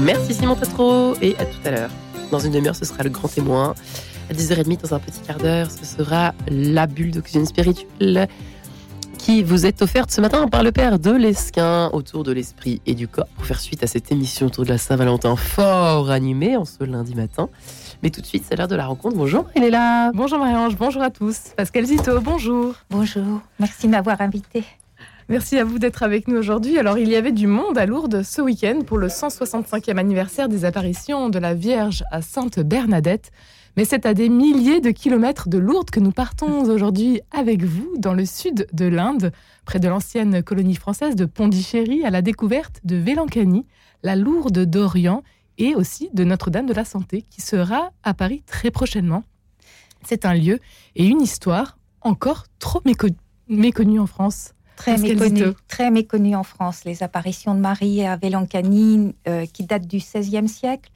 Merci Simon Tatro et à tout à l'heure. Dans une demi-heure, ce sera le grand témoin. À 10h30, dans un petit quart d'heure, ce sera la bulle d'oxygène spirituelle qui vous est offerte ce matin par le père de l'Esquin autour de l'esprit et du corps pour faire suite à cette émission autour de la Saint-Valentin fort animée en ce lundi matin. Mais tout de suite, c'est l'heure de la rencontre. Bonjour, elle est là. Bonjour Marie-Ange, bonjour à tous. Pascal Zito, bonjour. Bonjour, merci de m'avoir invité. Merci à vous d'être avec nous aujourd'hui. Alors, il y avait du monde à Lourdes ce week-end pour le 165e anniversaire des apparitions de la Vierge à Sainte Bernadette. Mais c'est à des milliers de kilomètres de Lourdes que nous partons aujourd'hui avec vous dans le sud de l'Inde, près de l'ancienne colonie française de Pondichéry, à la découverte de Vélancani, la Lourde d'Orient et aussi de Notre-Dame de la Santé, qui sera à Paris très prochainement. C'est un lieu et une histoire encore trop méconnue en France. Très méconnu, très méconnu en France, les apparitions de Marie à Vélancani, euh, qui datent du XVIe siècle.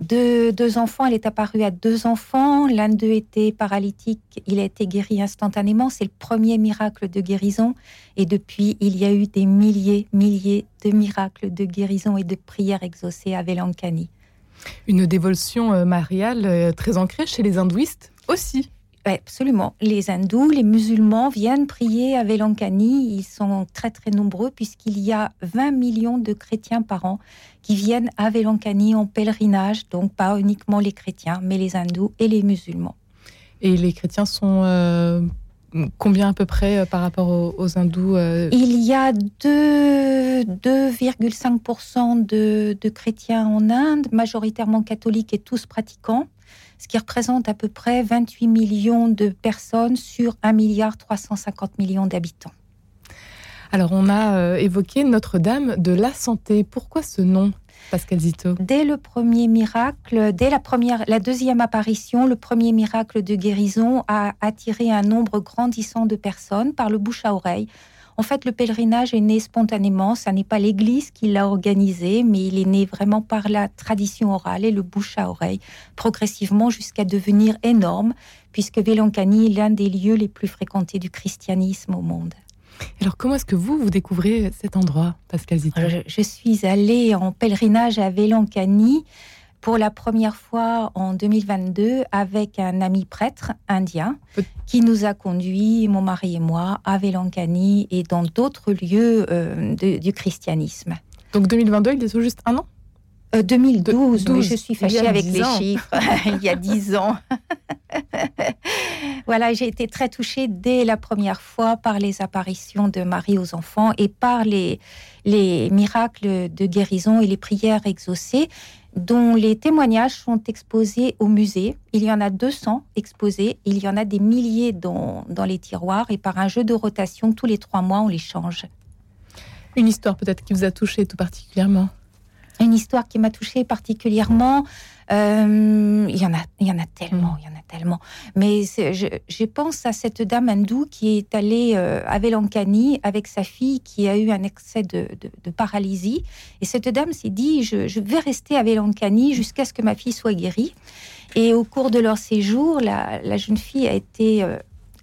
De, deux enfants, elle est apparue à deux enfants. L'un d'eux était paralytique, il a été guéri instantanément. C'est le premier miracle de guérison. Et depuis, il y a eu des milliers, milliers de miracles de guérison et de prières exaucées à Vélancani. Une dévotion euh, mariale euh, très ancrée chez les hindouistes aussi absolument. Les hindous, les musulmans viennent prier à Velankani. Ils sont très très nombreux puisqu'il y a 20 millions de chrétiens par an qui viennent à Velankani en pèlerinage. Donc pas uniquement les chrétiens, mais les hindous et les musulmans. Et les chrétiens sont euh, combien à peu près euh, par rapport aux, hindous euh? Il y a 2,5% de, de chrétiens en Inde, majoritairement catholiques et tous pratiquants ce qui représente à peu près 28 millions de personnes sur 1 milliard 350 millions d'habitants. Alors on a euh, évoqué Notre-Dame de la Santé. Pourquoi ce nom Pascal Zito? Dès le premier miracle, dès la première, la deuxième apparition, le premier miracle de guérison a attiré un nombre grandissant de personnes par le bouche à oreille. En fait, le pèlerinage est né spontanément. Ce n'est pas l'Église qui l'a organisé, mais il est né vraiment par la tradition orale et le bouche à oreille, progressivement jusqu'à devenir énorme, puisque Vélancani est l'un des lieux les plus fréquentés du christianisme au monde. Alors, comment est-ce que vous, vous découvrez cet endroit, Pascal Zita je, je, suis allée en pèlerinage à Vélancani pour la première fois en 2022 avec un ami prêtre indien qui nous a conduits, mon mari et moi, à Velankani et dans d'autres lieux euh, du christianisme. Donc 2022, il est tout juste un an? 2012, euh, je suis fâchée avec les chiffres, il y a dix ans. voilà, j'ai été très touchée dès la première fois par les apparitions de Marie aux enfants et par les, les miracles de guérison et les prières exaucées dont les témoignages sont exposés au musée. Il y en a 200 exposés, il y en a des milliers dans, dans les tiroirs et par un jeu de rotation, tous les trois mois, on les change. Une histoire peut-être qui vous a touché tout particulièrement Une histoire qui m'a touchée particulièrement, euh, il y en a, il y en a tellement, il y en a tellement. Mais je, je, pense à cette dame hindoue qui est allée euh, à Velankani avec sa fille qui a eu un excès de, paralysie. Et cette dame s'est dit, je, vais rester à Velankani jusqu'à ce que ma fille soit guérie. Et au cours de leur séjour, la, la jeune fille a été euh,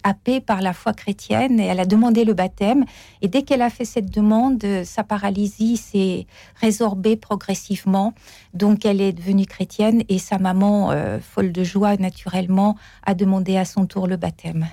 happée par la foi chrétienne et elle a demandé le baptême. Et dès qu'elle a fait cette demande, sa paralysie s'est résorbée progressivement. Donc elle est devenue chrétienne et sa maman, euh, folle de joie naturellement, a demandé à son tour le baptême.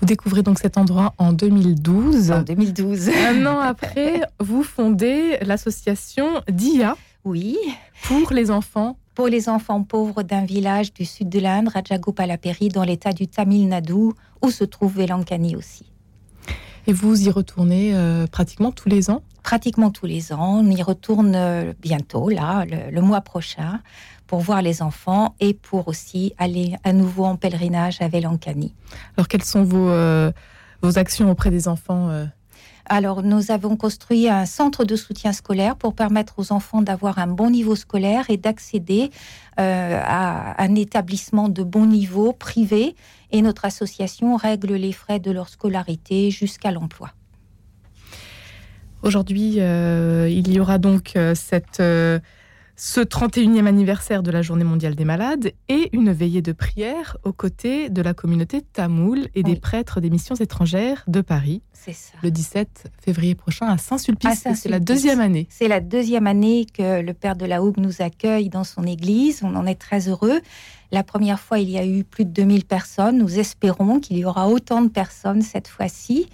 Vous découvrez donc cet endroit en 2012. En 2012. Un an après, vous fondez l'association DIA. Oui. Pour les enfants pour les enfants pauvres d'un village du sud de l'Inde, Rajagopalaperi, dans l'état du Tamil Nadu, où se trouve Velankani aussi. Et vous y retournez euh, pratiquement tous les ans? Pratiquement tous les ans. On y retourne euh, bientôt, là, le, mois prochain, pour voir les enfants et pour aussi aller à nouveau en pèlerinage à Velankani. Alors, quelles sont vos, euh, vos actions auprès des enfants alors, nous avons construit un centre de soutien scolaire pour permettre aux enfants d'avoir un bon niveau scolaire et d'accéder euh, à un établissement de bon niveau privé. Et notre association règle les frais de leur scolarité jusqu'à l'emploi. Aujourd'hui, euh, il y aura donc euh, cette ce 31e anniversaire de la Journée mondiale des malades et une veillée de prière aux côtés de la communauté tamoul et des prêtres des missions étrangères de Paris C'est ça. le 17 février prochain à Saint-Sulpice. C'est la deuxième année. C'est la deuxième année que le Père de la Hougue nous accueille dans son église. On en est très heureux. La première fois, il y a eu plus de 2000 personnes. Nous espérons qu'il y aura autant de personnes cette fois-ci.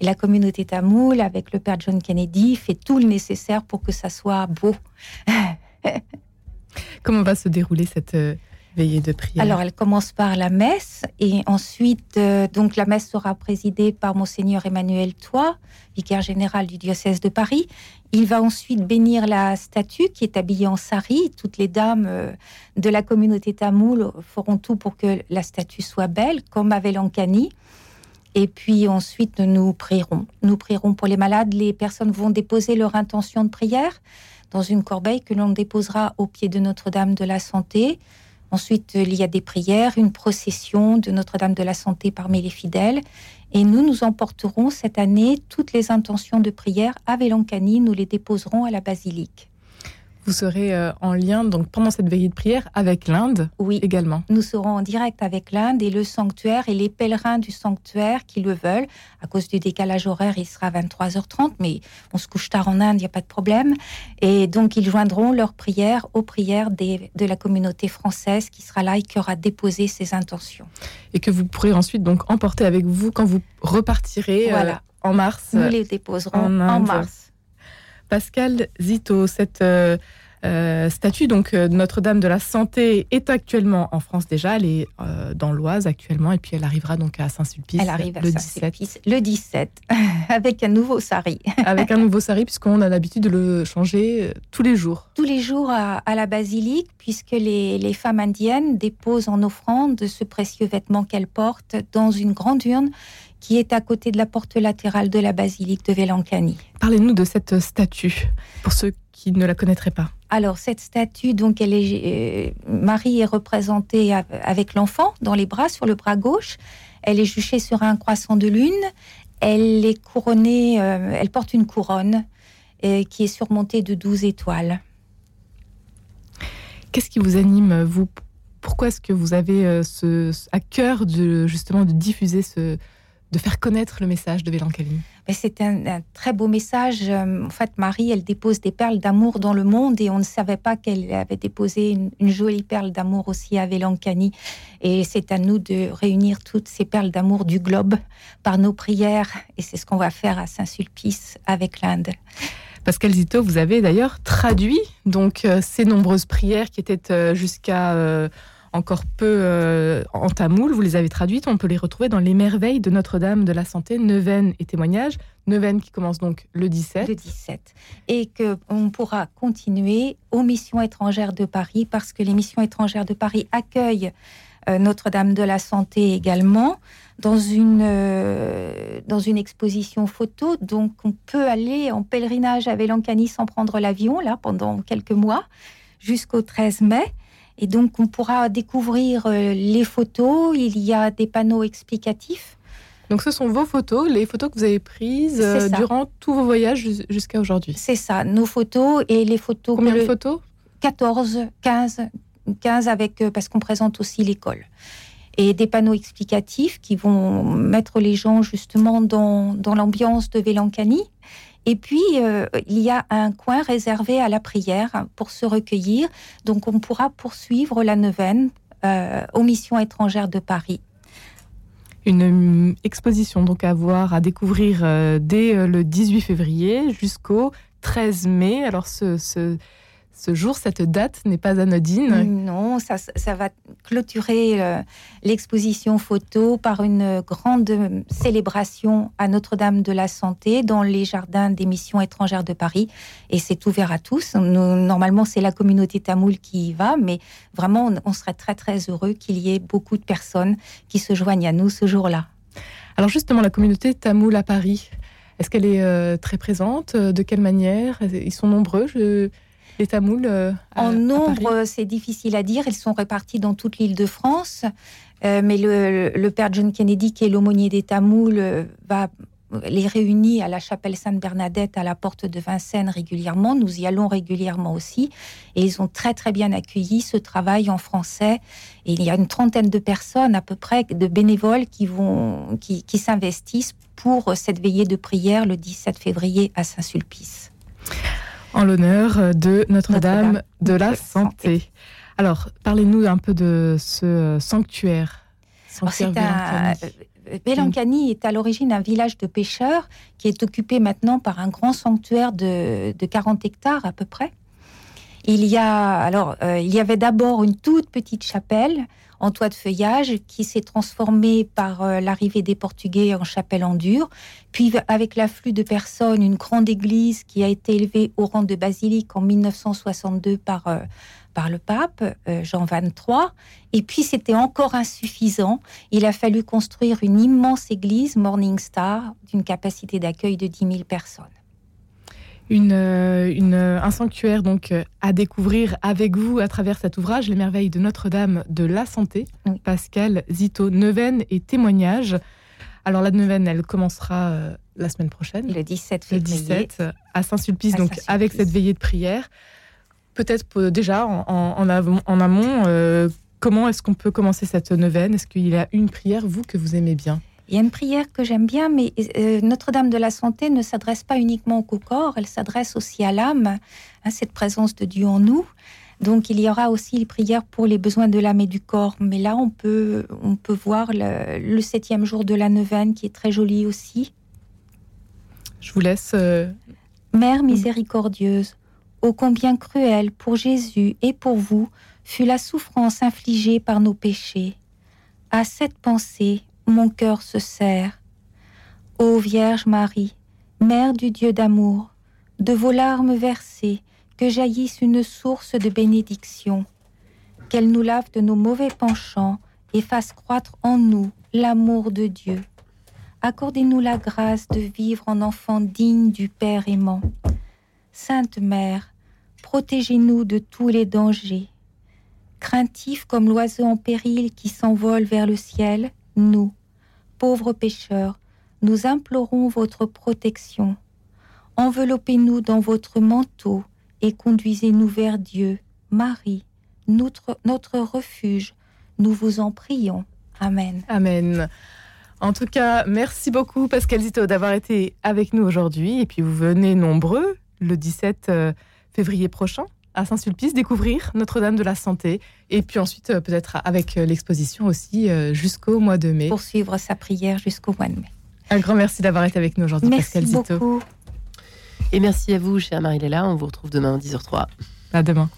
Et la communauté tamoul, avec le Père John Kennedy, fait tout le nécessaire pour que ça soit beau. Comment va se dérouler cette euh, veillée de prière? Alors, elle commence par la messe et ensuite, euh, donc la messe sera présidée par Monseigneur Emmanuel Toit, vicaire général du diocèse de Paris. Il va ensuite bénir la statue qui est habillée en sari. Toutes les dames euh, de la communauté tamoul feront tout pour que la statue soit belle, comme à Velankani. Et puis ensuite, nous prierons. Nous prierons pour les malades. Les personnes vont déposer leur intention de prière dans une corbeille que l'on déposera au pied de Notre-Dame de la Santé. Ensuite, il y a des prières, une procession de Notre-Dame de la Santé parmi les fidèles. Et nous, nous emporterons cette année toutes les intentions de prière à Velankani. Nous les déposerons à la basilique. Vous serez euh, en lien donc pendant cette veillée de prière avec l'Inde Oui, également. nous serons en direct avec l'Inde et le sanctuaire et les pèlerins du sanctuaire qui le veulent. À cause du décalage horaire, il sera 23h30, mais on se couche tard en Inde, il n'y a pas de problème. Et donc, ils joindront leurs prières aux prières des- de la communauté française qui sera là et qui aura déposé ses intentions. Et que vous pourrez ensuite donc emporter avec vous quand vous repartirez euh, en mars. Nous les déposerons en mars. Pascal Zito, cette euh, euh, statue donc euh, Notre-Dame de la Santé est actuellement en France déjà, elle est euh, dans l'Oise actuellement et puis elle arrivera donc à Saint-Sulpice Elle arrive à le Saint-Sulpice 17 le 17 avec un nouveau sari. avec un nouveau sari puisqu'on a l'habitude de le changer tous les jours. Tous les jours à, à la basilique, puisque les, les femmes indiennes déposent en offrande ce précieux vêtement qu'elles portent dans une grande urne qui est à côté de la porte latérale de la basilique de Velankani. Parlez-nous de cette statue pour ceux qui ne la connaîtraient pas. Alors cette statue, donc, elle est, euh, Marie est représentée av- avec l'enfant dans les bras, sur le bras gauche. Elle est juchée sur un croissant de lune. Elle est couronnée, euh, elle porte une couronne euh, qui est surmontée de douze étoiles. Qu'est-ce qui vous anime vous? Pourquoi est-ce que vous avez ce, ce- à cœur de justement de diffuser ce de faire connaître le message de Vélankali Mais C'est un, un très beau message. Euh, En fait, Marie, elle dépose des perles d'amour dans le monde et on ne savait pas qu'elle avait déposé une, une jolie perle d'amour aussi à Velankani. Et c'est à nous de réunir toutes ces perles d'amour du globe par nos prières. Et c'est ce qu'on va faire à Saint-Sulpice avec l'Inde. Pascal Zito, vous avez d'ailleurs traduit donc euh, ces nombreuses prières qui étaient euh, jusqu'à euh, encore peu euh, en tamoul. Vous les avez traduites. On peut les retrouver dans les merveilles de Notre-Dame de la Santé, neuvaine et témoignages. Neuvaine qui commence donc le 17. Le 17. Et qu'on pourra continuer aux missions étrangères de Paris parce que les missions étrangères de Paris accueillent euh, Notre-Dame de la Santé également dans une, euh, dans une exposition photo. Donc on peut aller en pèlerinage à Velankani sans prendre l'avion là pendant quelques mois jusqu'au 13 mai. Et donc on pourra découvrir euh, les photos. Il y a des panneaux explicatifs. Donc ce sont vos photos, les photos que vous avez prises euh, durant tous vos voyages jus- jusqu'à aujourd'hui. C'est ça, nos photos et les photos Combien de le- photos? 14, 15, 15 avec, euh, parce qu'on présente aussi l'école. Et des panneaux explicatifs qui vont mettre les gens justement dans, dans l'ambiance de Velankani. Et puis, euh, il y a un coin réservé à la prière pour se recueillir. Donc, on pourra poursuivre la neuvaine euh, aux missions étrangères de Paris. Une hum, exposition donc à voir, à découvrir euh, dès euh, le 18 février jusqu'au 13 mai. Alors ce, ce jour, cette date n'est pas anodine. Non, ça, ça va clôturer euh, l'exposition photo par une grande célébration à Notre-Dame de la Santé dans les jardins des missions étrangères de Paris. Et c'est ouvert à tous. Nous, normalement, c'est la communauté tamoule qui y va, mais vraiment, on, on serait très, très heureux qu'il y ait beaucoup de personnes qui se joignent à nous ce jour-là. Alors justement, la communauté tamoul à Paris, est-ce qu'elle est euh, très présente? De quelle manière? Ils sont nombreux, je- les tamouls euh, En à nombre, c'est difficile à dire. Ils sont répartis dans toute l'île de France. Euh, mais le, le père John Kennedy, qui est l'aumônier des Tamouls, euh, va les réunit à la chapelle Sainte-Bernadette à la porte de Vincennes régulièrement. Nous y allons régulièrement aussi. Et ils ont très très bien accueilli ce travail en français. Et il y a une trentaine de personnes à peu près, de bénévoles qui, vont, qui, qui s'investissent pour cette veillée de prière le 17 février à Saint-Sulpice. En l'honneur de Notre-Dame de la Santé. Alors, parlez-nous un peu de ce sanctuaire. sanctuaire Belancani est à l'origine un village de pêcheurs qui est occupé maintenant par un grand sanctuaire de, 40 hectares à peu près. Il y a alors euh, il y avait d'abord une toute petite chapelle en toit de feuillage qui s'est transformée par euh, l'arrivée des Portugais en chapelle en dur. Puis avec l'afflux de personnes, une grande église qui a été élevée au rang de basilique en 1962 par euh, par le pape euh, Jean XXIII. Et puis c'était encore insuffisant. Il a fallu construire une immense église, Morning Star, d'une capacité d'accueil de 10 000 personnes. Une, euh, une, un sanctuaire donc euh, à découvrir avec vous à travers cet ouvrage, Les merveilles de Notre-Dame de la Santé. Pascal Zito, neuvaine et témoignage. Alors la neuvaine, elle commencera la semaine prochaine. Le 17 février. Le 17 à Saint-Sulpice, donc avec cette veillée de prière peut-être déjà en, amont, euh, comment est-ce qu'on peut commencer cette neuvaine? Est-ce qu'il y a une prière, vous, que vous aimez bien? Il y a une prière que j'aime bien, mais euh, Notre-Dame de la Santé ne s'adresse pas uniquement au corps, elle s'adresse aussi à l'âme, hein, cette présence de Dieu en nous. Donc il y aura aussi les prières pour les besoins de l'âme et du corps. Mais là, on peut, on peut voir le, septième jour de la neuvaine qui est très joli aussi. Je vous laisse. Euh, Mère miséricordieuse, Ô combien cruelle pour Jésus et pour vous fut la souffrance infligée par nos péchés. À cette pensée, mon cœur se serre. Ô Vierge Marie, Mère du Dieu d'amour, de vos larmes versées, que jaillisse une source de bénédiction, qu'elle nous lave de nos mauvais penchants et fasse croître en nous l'amour de Dieu. Accordez-nous la grâce de vivre en enfants dignes du Père aimant. Sainte Mère, protégez-nous de tous les dangers. Craintifs comme l'oiseau en péril qui s'envole vers le ciel, nous, pauvres pécheurs, nous implorons votre protection. Enveloppez-nous dans votre manteau et conduisez-nous vers Dieu, Marie, notre, refuge. Nous vous en prions. Amen. Amen. En tout cas, merci beaucoup Pascal Zito d'avoir été avec nous aujourd'hui. Et puis vous venez nombreux le 17 euh, février prochain à Saint-Sulpice découvrir Notre-Dame de la Santé et puis ensuite euh, peut-être avec euh, l'exposition aussi jusqu'au mois de mai. Poursuivre sa prière jusqu'au mois de mai. Un grand merci d'avoir été avec nous aujourd'hui Pascal Zito. Beaucoup. Et merci à vous, chère Marie-Léla. On vous retrouve demain à 10h03. À demain.